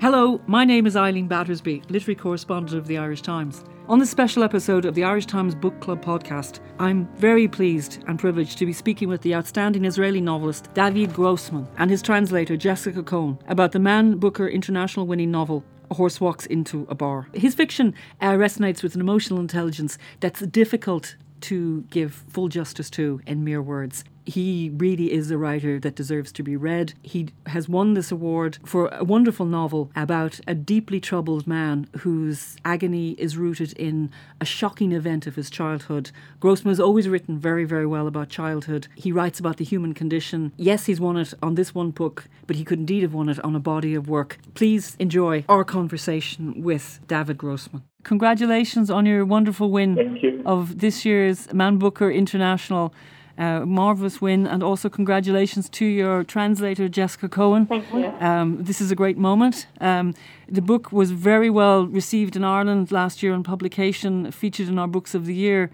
Hello, my name is Eileen Battersby, literary correspondent of the Irish Times. On this special episode of the Irish Times Book Club podcast, I'm very pleased and privileged to be speaking with the outstanding Israeli novelist David Grossman and his translator Jessica Cohen about the Man Booker International winning novel a horse walks into a bar. His fiction uh, resonates with an emotional intelligence that's difficult to give full justice to in mere words he really is a writer that deserves to be read. He has won this award for a wonderful novel about a deeply troubled man whose agony is rooted in a shocking event of his childhood. Grossman has always written very, very well about childhood. He writes about the human condition. Yes, he's won it on this one book, but he could indeed have won it on a body of work. Please enjoy our conversation with David Grossman. Congratulations on your wonderful win of this year's Man Booker International uh, marvellous win, and also congratulations to your translator, Jessica Cohen. Thank you. Um, this is a great moment. Um, the book was very well received in Ireland last year on publication, featured in our Books of the Year,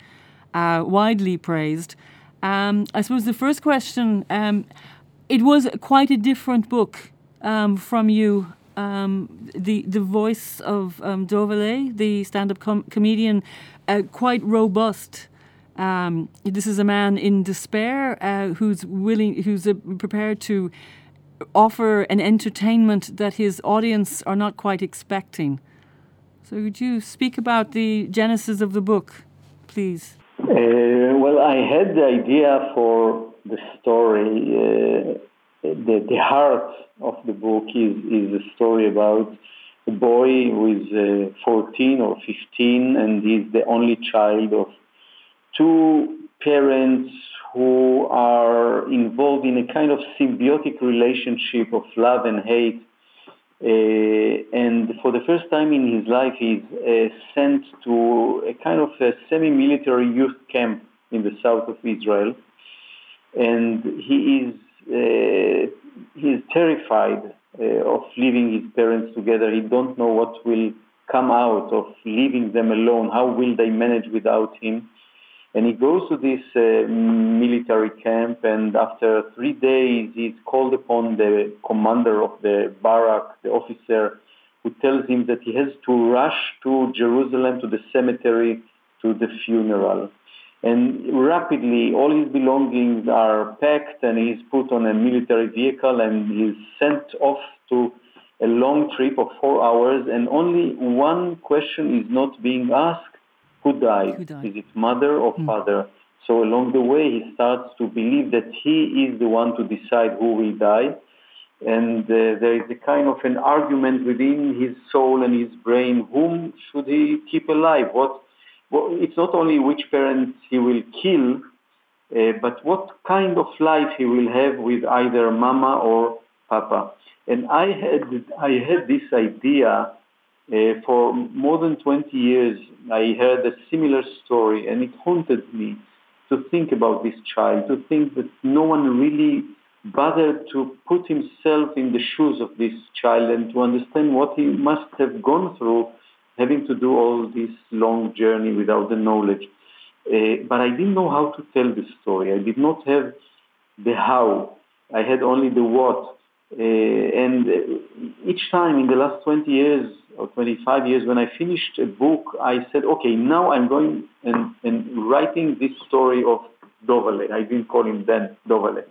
uh, widely praised. Um, I suppose the first question um, it was quite a different book um, from you. Um, the the voice of um, Dovale, the stand-up com- comedian, uh, quite robust. Um, this is a man in despair uh, who's willing, who's uh, prepared to offer an entertainment that his audience are not quite expecting. So, would you speak about the genesis of the book, please? Uh, well, I had the idea for the story. Uh, the, the heart of the book is, is a story about a boy who is uh, 14 or 15 and he's the only child of two parents who are involved in a kind of symbiotic relationship of love and hate. Uh, and for the first time in his life, he's uh, sent to a kind of a semi-military youth camp in the south of Israel, and he is uh, is terrified of leaving his parents together. He don't know what will come out of leaving them alone. How will they manage without him? And he goes to this uh, military camp, and after three days, he's called upon the commander of the barrack, the officer, who tells him that he has to rush to Jerusalem, to the cemetery, to the funeral. And rapidly, all his belongings are packed, and he's put on a military vehicle, and he's sent off to a long trip of four hours, and only one question is not being asked who died? Who died? Is it mother or mm. father? So along the way, he starts to believe that he is the one to decide who will die. And uh, there is a kind of an argument within his soul and his brain. Whom should he keep alive? What? Well, it's not only which parents he will kill, uh, but what kind of life he will have with either mama or papa. And I had I had this idea uh, for more than 20 years, I heard a similar story, and it haunted me to think about this child, to think that no one really bothered to put himself in the shoes of this child and to understand what he must have gone through having to do all this long journey without the knowledge. Uh, but I didn't know how to tell the story. I did not have the how. I had only the what. Uh, and each time in the last 20 years or 25 years, when I finished a book, I said, okay, now I'm going and, and writing this story of Dovale. I didn't call him then Dovale.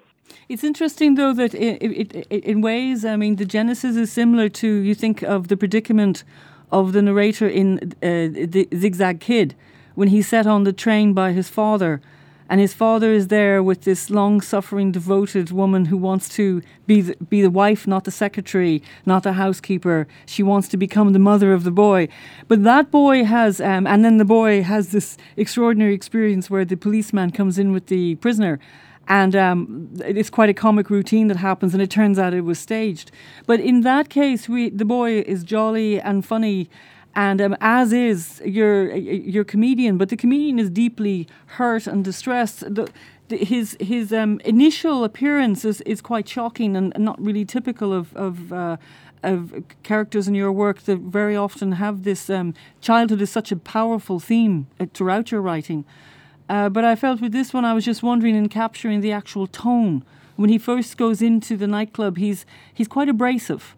It's interesting, though, that it, it, it, in ways, I mean, the genesis is similar to, you think of the predicament of the narrator in uh, the Zigzag Kid when he's set on the train by his father and his father is there with this long-suffering, devoted woman who wants to be the, be the wife, not the secretary, not the housekeeper. She wants to become the mother of the boy. But that boy has, um, and then the boy has this extraordinary experience where the policeman comes in with the prisoner. And um, it's quite a comic routine that happens, and it turns out it was staged. But in that case, we, the boy is jolly and funny, and um, as is your your comedian, but the comedian is deeply hurt and distressed. The, the, his his um, initial appearance is, is quite shocking and, not really typical of of, uh, of characters in your work that very often have this um, childhood is such a powerful theme uh, throughout your writing. Uh, but I felt with this one, I was just wondering in capturing the actual tone. When he first goes into the nightclub, he's he's quite abrasive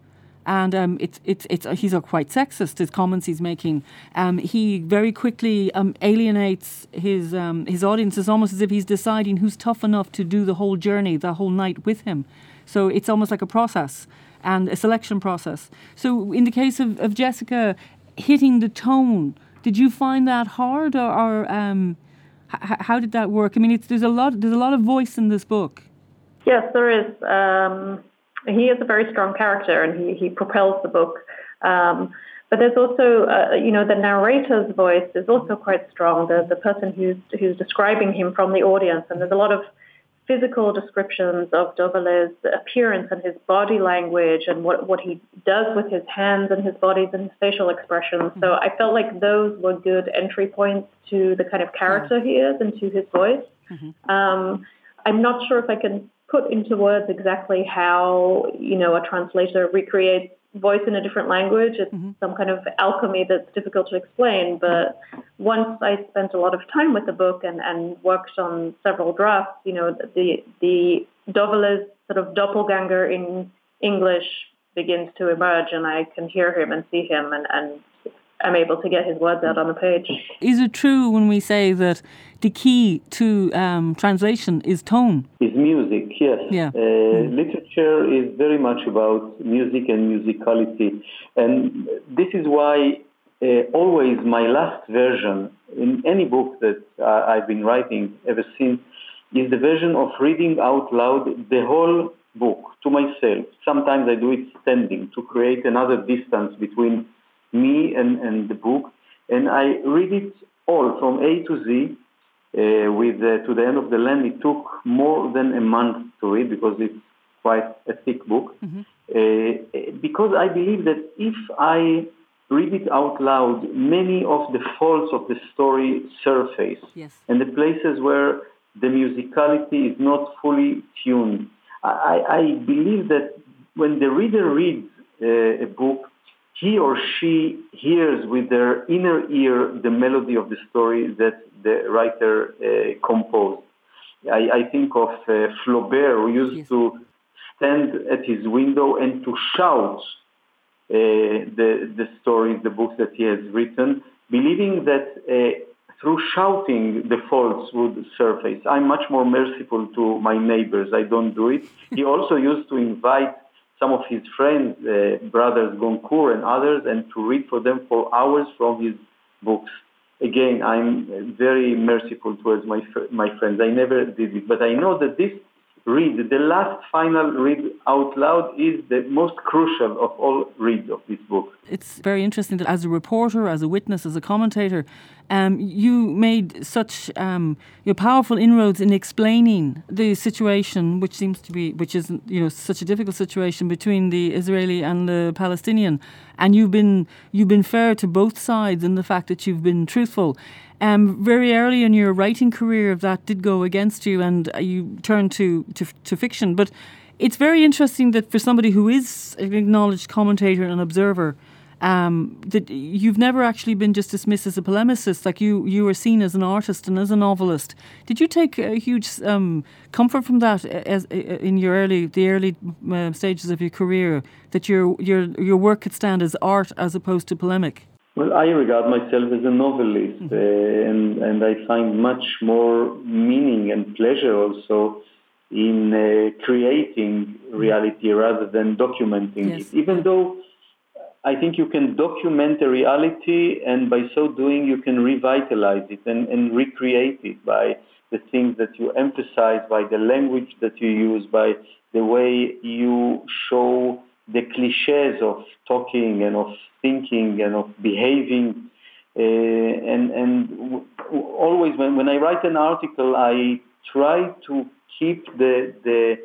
and um, it's it's it's uh, he's a quite sexist. His comments he's making. Um, he very quickly um, alienates his um, his audience. It's almost as if he's deciding who's tough enough to do the whole journey, the whole night with him. So it's almost like a process and a selection process. So in the case of, of Jessica, hitting the tone, did you find that hard, or, or um, h- how did that work? I mean, there's a lot there's a lot of voice in this book. Yes, there is. He is a very strong character and he, he propels the book. Um, but there's also, uh, you know, the narrator's voice is also quite strong, the, the person who's, who's describing him from the audience. And there's a lot of physical descriptions of Dovalè's appearance and his body language and what, what he does with his hands and his bodies and his facial expressions. So I felt like those were good entry points to the kind of character he is and to his voice. Mm-hmm. Um, I'm not sure if I can put into words exactly how you know a translator recreates voice in a different language. It's mm-hmm. some kind of alchemy that's difficult to explain. But once I spent a lot of time with the book and, and worked on several drafts, you know, the the Dovalè's sort of doppelganger in English begins to emerge, and I can hear him and see him, and, and I'm able to get his words out on the page. Is it true when we say that the key to um, translation is tone? Is music, yes. Yeah. Uh, mm. Literature is very much about music and musicality. And this is why uh, always my last version in any book that uh, I've been writing ever since is the version of reading out loud the whole book to myself. Sometimes I do it standing to create another distance between me and, and the book, and I read it all from A to Z. Uh, with uh, to the end of the land, it took more than a month to read because it's quite a thick book. Mm-hmm. Uh, because I believe that if I read it out loud, many of the faults of the story surface, yes. and the places where the musicality is not fully tuned. I, I believe that when the reader reads uh, a book, he or she hears with their inner ear the melody of the story that the writer uh, composed. I, I, think of uh, Flaubert, who used yes. to stand at his window and to shout uh, the, the stories, the books that he has written, believing that uh, through shouting the faults would surface. I'm much more merciful to my neighbors. I don't do it. he also used to invite some of his friends, uh, brothers Goncourt and others, and to read for them for hours from his books. Again, I'm very merciful towards my my friends. I never did it, but I know that this read, the last final read out loud, is the most crucial of all reads of this book. It's very interesting that as a reporter, as a witness, as a commentator, um, you made such um, your powerful inroads in explaining the situation, which seems to be, which is you know such a difficult situation between the Israeli and the Palestinian, and you've been you've been fair to both sides in the fact that you've been truthful. Um, very early in your writing career, that did go against you, and you turned to, to, to fiction. But it's very interesting that for somebody who is an acknowledged commentator and observer, um, that you've never actually been just dismissed as a polemicist. Like you, you were seen as an artist and as a novelist. Did you take a huge um, comfort from that as, in your early, the early uh, stages of your career? That your your your work could stand as art as opposed to polemic. Well, I regard myself as a novelist, mm-hmm. uh, and, and I find much more meaning and pleasure also in uh, creating reality rather than documenting yes. it. Even though I think you can document a reality, and by so doing, you can revitalize it and, and recreate it by the things that you emphasize, by the language that you use, by the way you show the cliches of talking and of thinking and of behaving. Uh, and and w- always when, when I write an article, I try to keep the the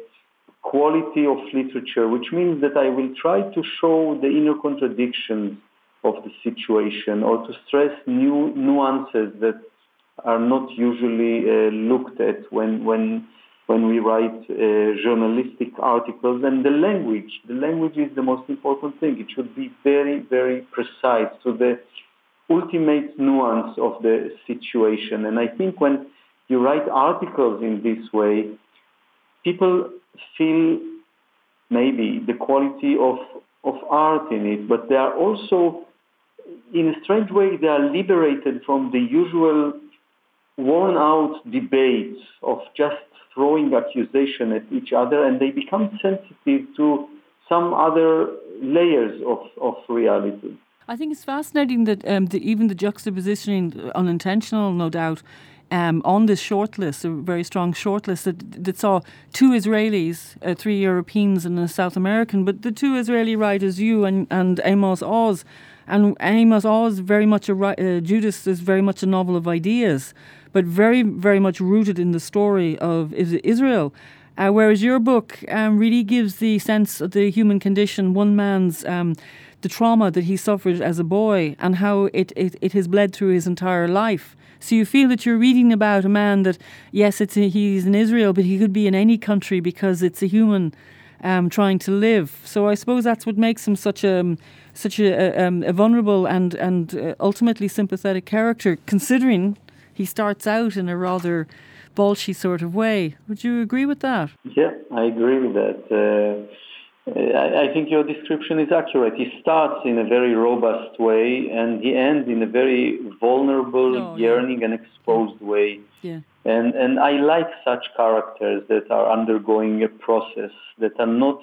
quality of literature, which means that I will try to show the inner contradictions of the situation or to stress new nuances that are not usually uh, looked at when when when we write uh, journalistic articles and the language. The language is the most important thing. It should be very, very precise to the ultimate nuance of the situation. And I think when you write articles in this way, people feel maybe the quality of of art in it, but they are also, in a strange way, they are liberated from the usual worn out debates of just throwing accusation at each other, and they become sensitive to some other layers of, of reality. I think it's fascinating that um, the, even the juxtapositioning, unintentional, no doubt, um, on this shortlist, a very strong shortlist that, that saw two Israelis, uh, three Europeans, and a South American. But the two Israeli writers, you and, and Amos Oz, and Amos Oz, very much a uh, Judas is very much a novel of ideas, but very very much rooted in the story of Israel. Uh, whereas your book um, really gives the sense of the human condition, one man's um, the trauma that he suffered as a boy, and how it, it, it has bled through his entire life. So you feel that you're reading about a man that, yes, it's a, he's in Israel, but he could be in any country because it's a human um, trying to live. So I suppose that's what makes him such a such a, a, um, a vulnerable and and uh, ultimately sympathetic character, considering he starts out in a rather bolshy sort of way. Would you agree with that? Yeah, I agree with that. Uh, I, I think your description is accurate. He starts in a very robust way and he ends in a very vulnerable, oh, yearning, yeah. and exposed way. Yeah. And, and I like such characters that are undergoing a process, that are not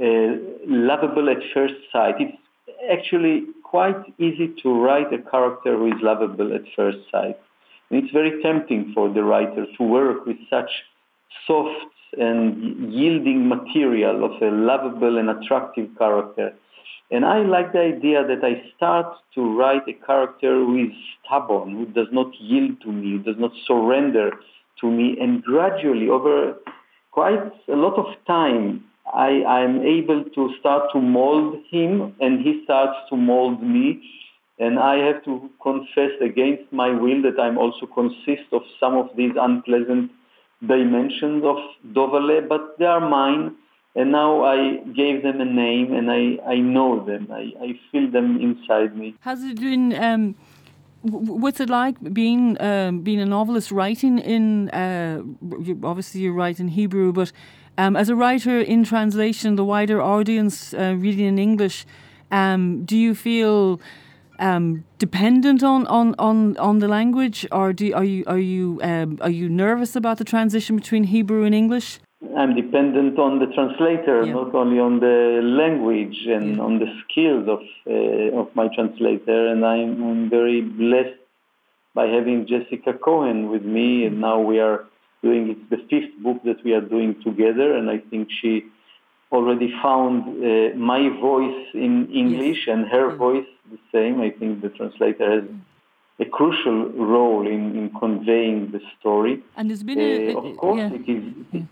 uh, lovable at first sight. It's actually quite easy to write a character who is lovable at first sight. And it's very tempting for the writer to work with such soft and yielding material of a lovable and attractive character. And I like the idea that I start to write a character who is stubborn, who does not yield to me, who does not surrender to me, and gradually, over quite a lot of time, I, I'm able to start to mold him, and he starts to mold me. And I have to confess against my will that I'm also consist of some of these unpleasant dimensions of Dovale, but they are mine. And now I gave them a name and I, I know them. I, I feel them inside me. Has it been, um, what's it like being um, being a novelist writing in, uh, obviously you write in Hebrew, but um, as a writer in translation, the wider audience uh, reading in English, um, do you feel um, dependent on, on, on, on the language, or do, are you are you um, are you nervous about the transition between Hebrew and English? I'm dependent on the translator, yeah. not only on the language and yeah. on the skills of uh, of my translator, and I'm, I'm, very blessed by having Jessica Cohen with me, and now we are doing it's the fifth book that we are doing together, and I think she already found uh, my voice in English yes. and her mm. voice the same. I think the translator has a crucial role in, in conveying the story. And there's been a, uh, of course yeah. it is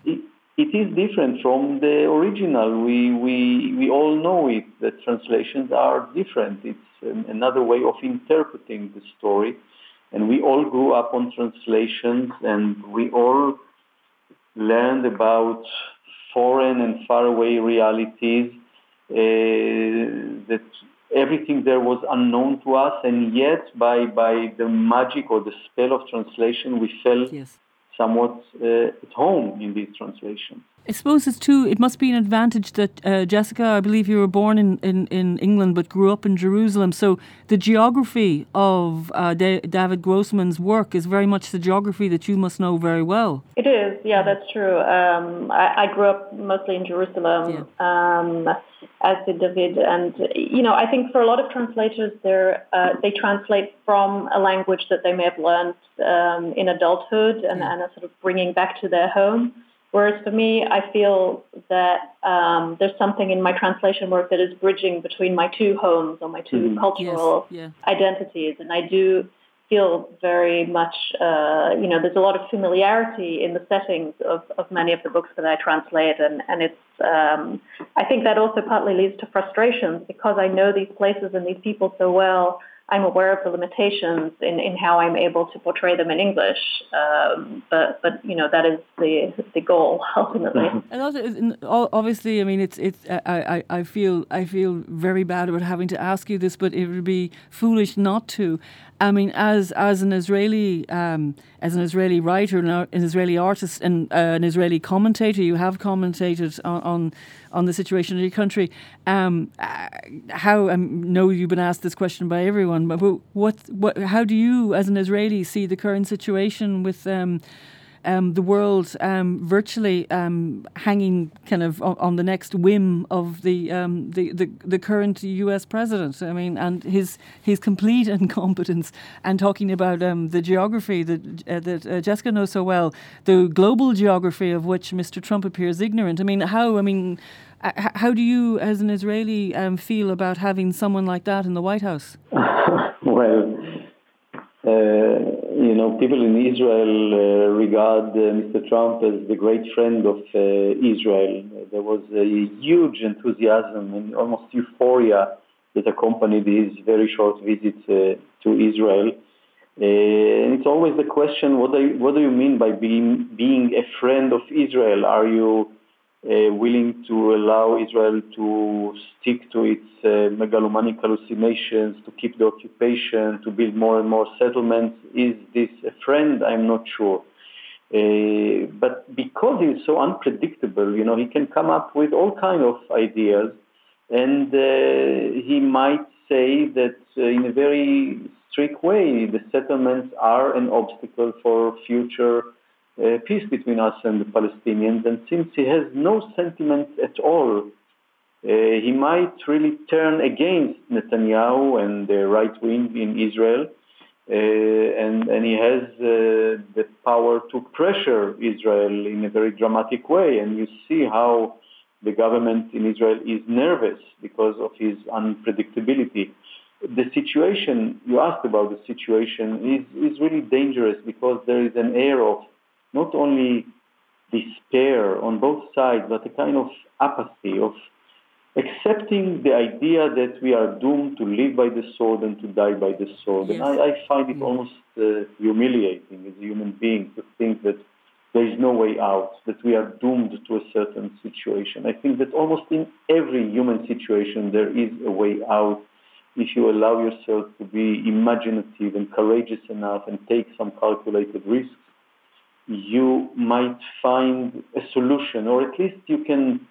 it, it is different from the original. We we we all know it. that translations are different. It's another way of interpreting the story, and we all grew up on translations, and we all learned about foreign and faraway realities uh, that everything there was unknown to us, and yet by by the magic or the spell of translation, we felt yes. Somewhat uh, at home in these translations. I suppose it's too. It must be an advantage that uh, Jessica. I believe you were born in, in, in England but grew up in Jerusalem. So the geography of uh, David Grossman's work is very much the geography that you must know very well. It is. Yeah, that's true. Um, I, I, grew up mostly in Jerusalem, yeah. um, as did David. And you know, I think for a lot of translators, they uh, they translate from a language that they may have learned um, in adulthood and, and are sort of bringing back to their home. Whereas for me, I feel that um, there's something in my translation work that is bridging between my two homes or my 2 mm cultural yes. yeah. identities. And I do feel very much, uh, you know, there's a lot of familiarity in the settings of, of many of the books that I translate. And, and it's, um, I think that also partly leads to frustrations because I know these places and these people so well. I'm aware of the limitations in, in how I'm able to portray them in English. Um, but but you know that is the the goal ultimately. And also, obviously, I mean, it's it's I, I, I feel I feel very bad about having to ask you this, but it would be foolish not to. I mean, as as an Israeli um, as an Israeli writer, an Israeli artist, and uh, an Israeli commentator, you have commentated on on, on the situation in your country. Um, uh, how I know you've been asked this question by everyone, but what what how do you, as an Israeli, see the current situation with? Um, um, the world um, virtually um, hanging kind of on, on, the next whim of the, um, the, the the current U.S. president. I mean, and his his complete incompetence, and talking about um, the geography that uh, that uh, Jessica knows so well, the global geography of which Mr. Trump appears ignorant. I mean, how? I mean. Uh, how do you, as an Israeli, um, feel about having someone like that in the White House? well, you know, people in Israel uh, regard uh, Mr. Trump as the great friend of uh, Israel. There was a huge enthusiasm and almost euphoria that accompanied his very short visit uh, to Israel. Uh, and it's always the question: What do you, what do you mean by being being a friend of Israel? Are you uh, willing to allow Israel to stick to its uh, megalomaniac hallucinations, to keep the occupation, to build more and more settlements. Is this a friend? I'm not sure. Uh, but because he's so unpredictable, you know, he can come up with all kind of ideas, and uh, he might say that uh, in a very strict way, the settlements are an obstacle for future uh, peace between us and the Palestinians. And since he has no sentiment at all, uh, he might really turn against Netanyahu and the right wing in Israel. Uh, and, and he has uh, the power to pressure Israel in a very dramatic way. And you see how the government in Israel is nervous because of his unpredictability. The situation, you asked about the situation, is, is really dangerous because there is an air of not only despair on both sides, but a kind of apathy of accepting the idea that we are doomed to live by the sword and to die by the sword. Yes. And I, I, find it mm. almost uh, humiliating as a human being to think that there is no way out, that we are doomed to a certain situation. I think that almost in every human situation there is a way out if you allow yourself to be imaginative and courageous enough and take some calculated risks you might find a solution, or at least you can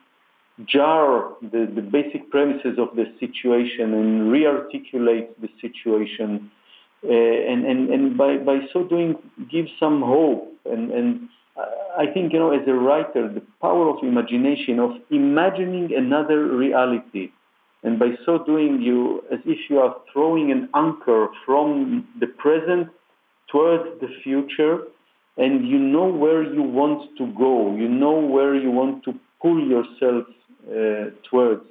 jar the, the basic premises of the situation and re-articulate the situation uh, and, and, and by, by so doing give some hope. And, and I think you know as a writer the power of imagination of imagining another reality and by so doing you as if you are throwing an anchor from the present towards the future and you know where you want to go, you know where you want to pull yourself uh, towards.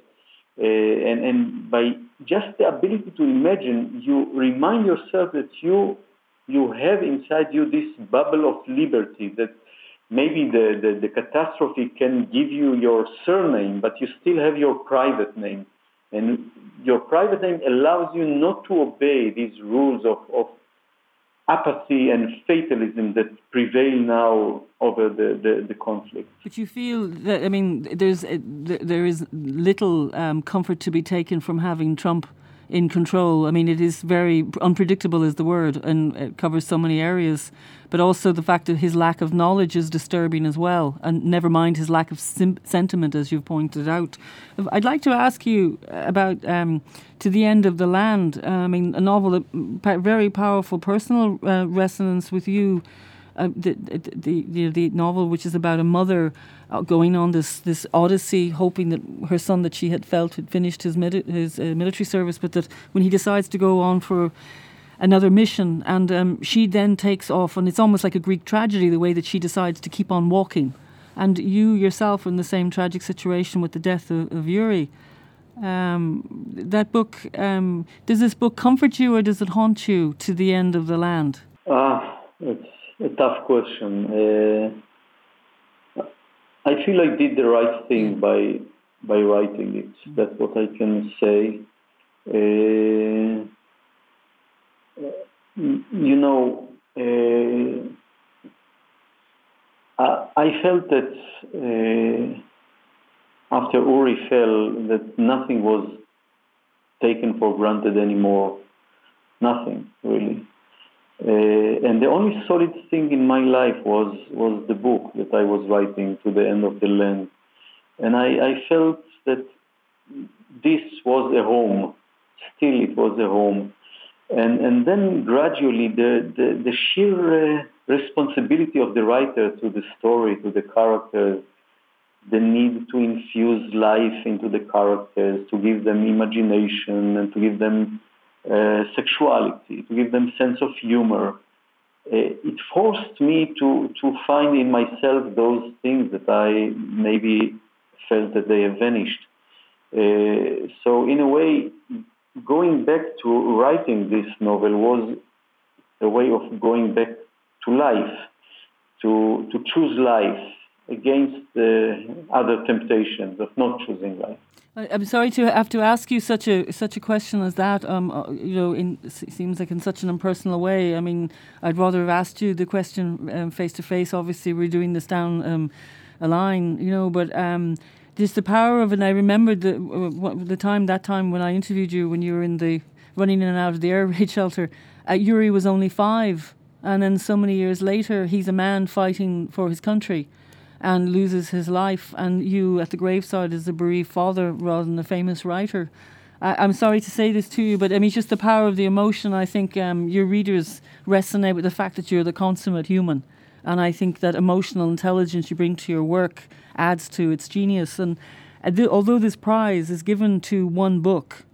Uh, and, and by just the ability to imagine, you remind yourself that you you have inside you this bubble of liberty that maybe the, the, the catastrophe can give you your surname, but you still have your private name. And your private name allows you not to obey these rules of, of apathy and fatalism that prevail now over the, the, the, conflict. But you feel that, I mean, there's, there is little um, comfort to be taken from having Trump in control. I mean, it is very unpredictable, is the word, and it covers so many areas. But also the fact that his lack of knowledge is disturbing as well, and never mind his lack of sim- sentiment, as you've pointed out. I'd like to ask you about um, To the End of the Land. Uh, I mean, a novel that very powerful personal uh, resonance with you. Uh, the, the, the, the novel, which is about a mother uh, going on this this odyssey, hoping that her son that she had felt had finished his his uh, military service, but that when he decides to go on for another mission, and um, she then takes off, and it's almost like a Greek tragedy the way that she decides to keep on walking, and you yourself are in the same tragic situation with the death of, of Yuri. Um, that book um, does this book comfort you, or does it haunt you to the end of the land? Ah, it's a tough question. Uh, I feel I did the right thing by by writing it. That's what I can say. Uh, you know, uh, I felt that uh, after Uri fell, that nothing was taken for granted anymore. Nothing, really. Uh, and the only solid thing in my life was, was the book that I was writing to the end of the land. And I, I felt that this was a home. Still, it was a home. And, and then gradually, the, the, the sheer uh, responsibility of the writer to the story, to the characters, the need to infuse life into the characters, to give them imagination and to give them sexuality, to give them sense of humor. Uh, it forced me to, to find in myself those things that I maybe felt that they have vanished. Uh, so in a way, going back to writing this novel was a way of going back to life, to, to choose life against the other temptations of not choosing life. I'm sorry to have to ask you such a such a question as that. Um, uh, you know, in seems like in such an impersonal way. I mean, I'd rather have asked you the question face to face. Obviously, we're doing this down um, a line, you know, but um, just the power of it. And I remember the uh, the time that time when I interviewed you when you were in the running in and out of the air raid shelter. Uh, Yuri was only five, and then so many years later, he's a man fighting for his country and loses his life, and you at the graveside as a bereaved father rather than a famous writer. I, am sorry to say this to you, but I mean, just the power of the emotion. I think um, your readers resonate with the fact that you're the consummate human. And I think that emotional intelligence you bring to your work adds to its genius. And uh, th- although this prize is given to one book,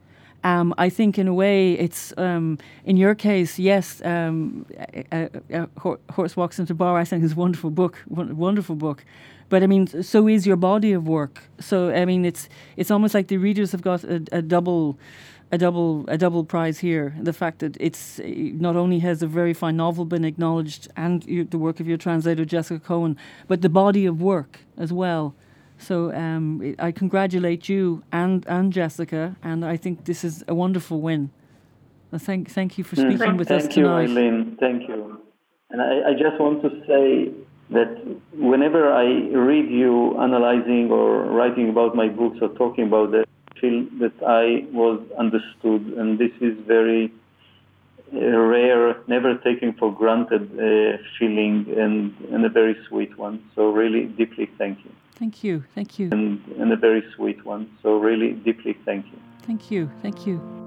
um, I think in a way it's um, in your case, yes. Um, a, a, a horse walks into bar. I think is a wonderful book, wonderful book. But I mean, so is your body of work. So I mean, it's it's almost like the readers have got a, a double a double a double prize here. The fact that it's not only has a very fine novel been acknowledged and you, the work of your translator Jessica Cohen, but the body of work as well so um, I congratulate you and, and Jessica, and I think this is a wonderful win. thank, thank you for speaking thank, with thank us tonight. Thank you, Eileen. Thank you. And I, I just want to say that whenever I read you analyzing or writing about my books or talking about that, I feel that I was understood, and this is very uh, rare, never taken for granted uh, feeling, and, and a very sweet one. So really, deeply thank you. Thank you. Thank you. And, and a very sweet one. So, really, deeply thank you. Thank you. Thank you.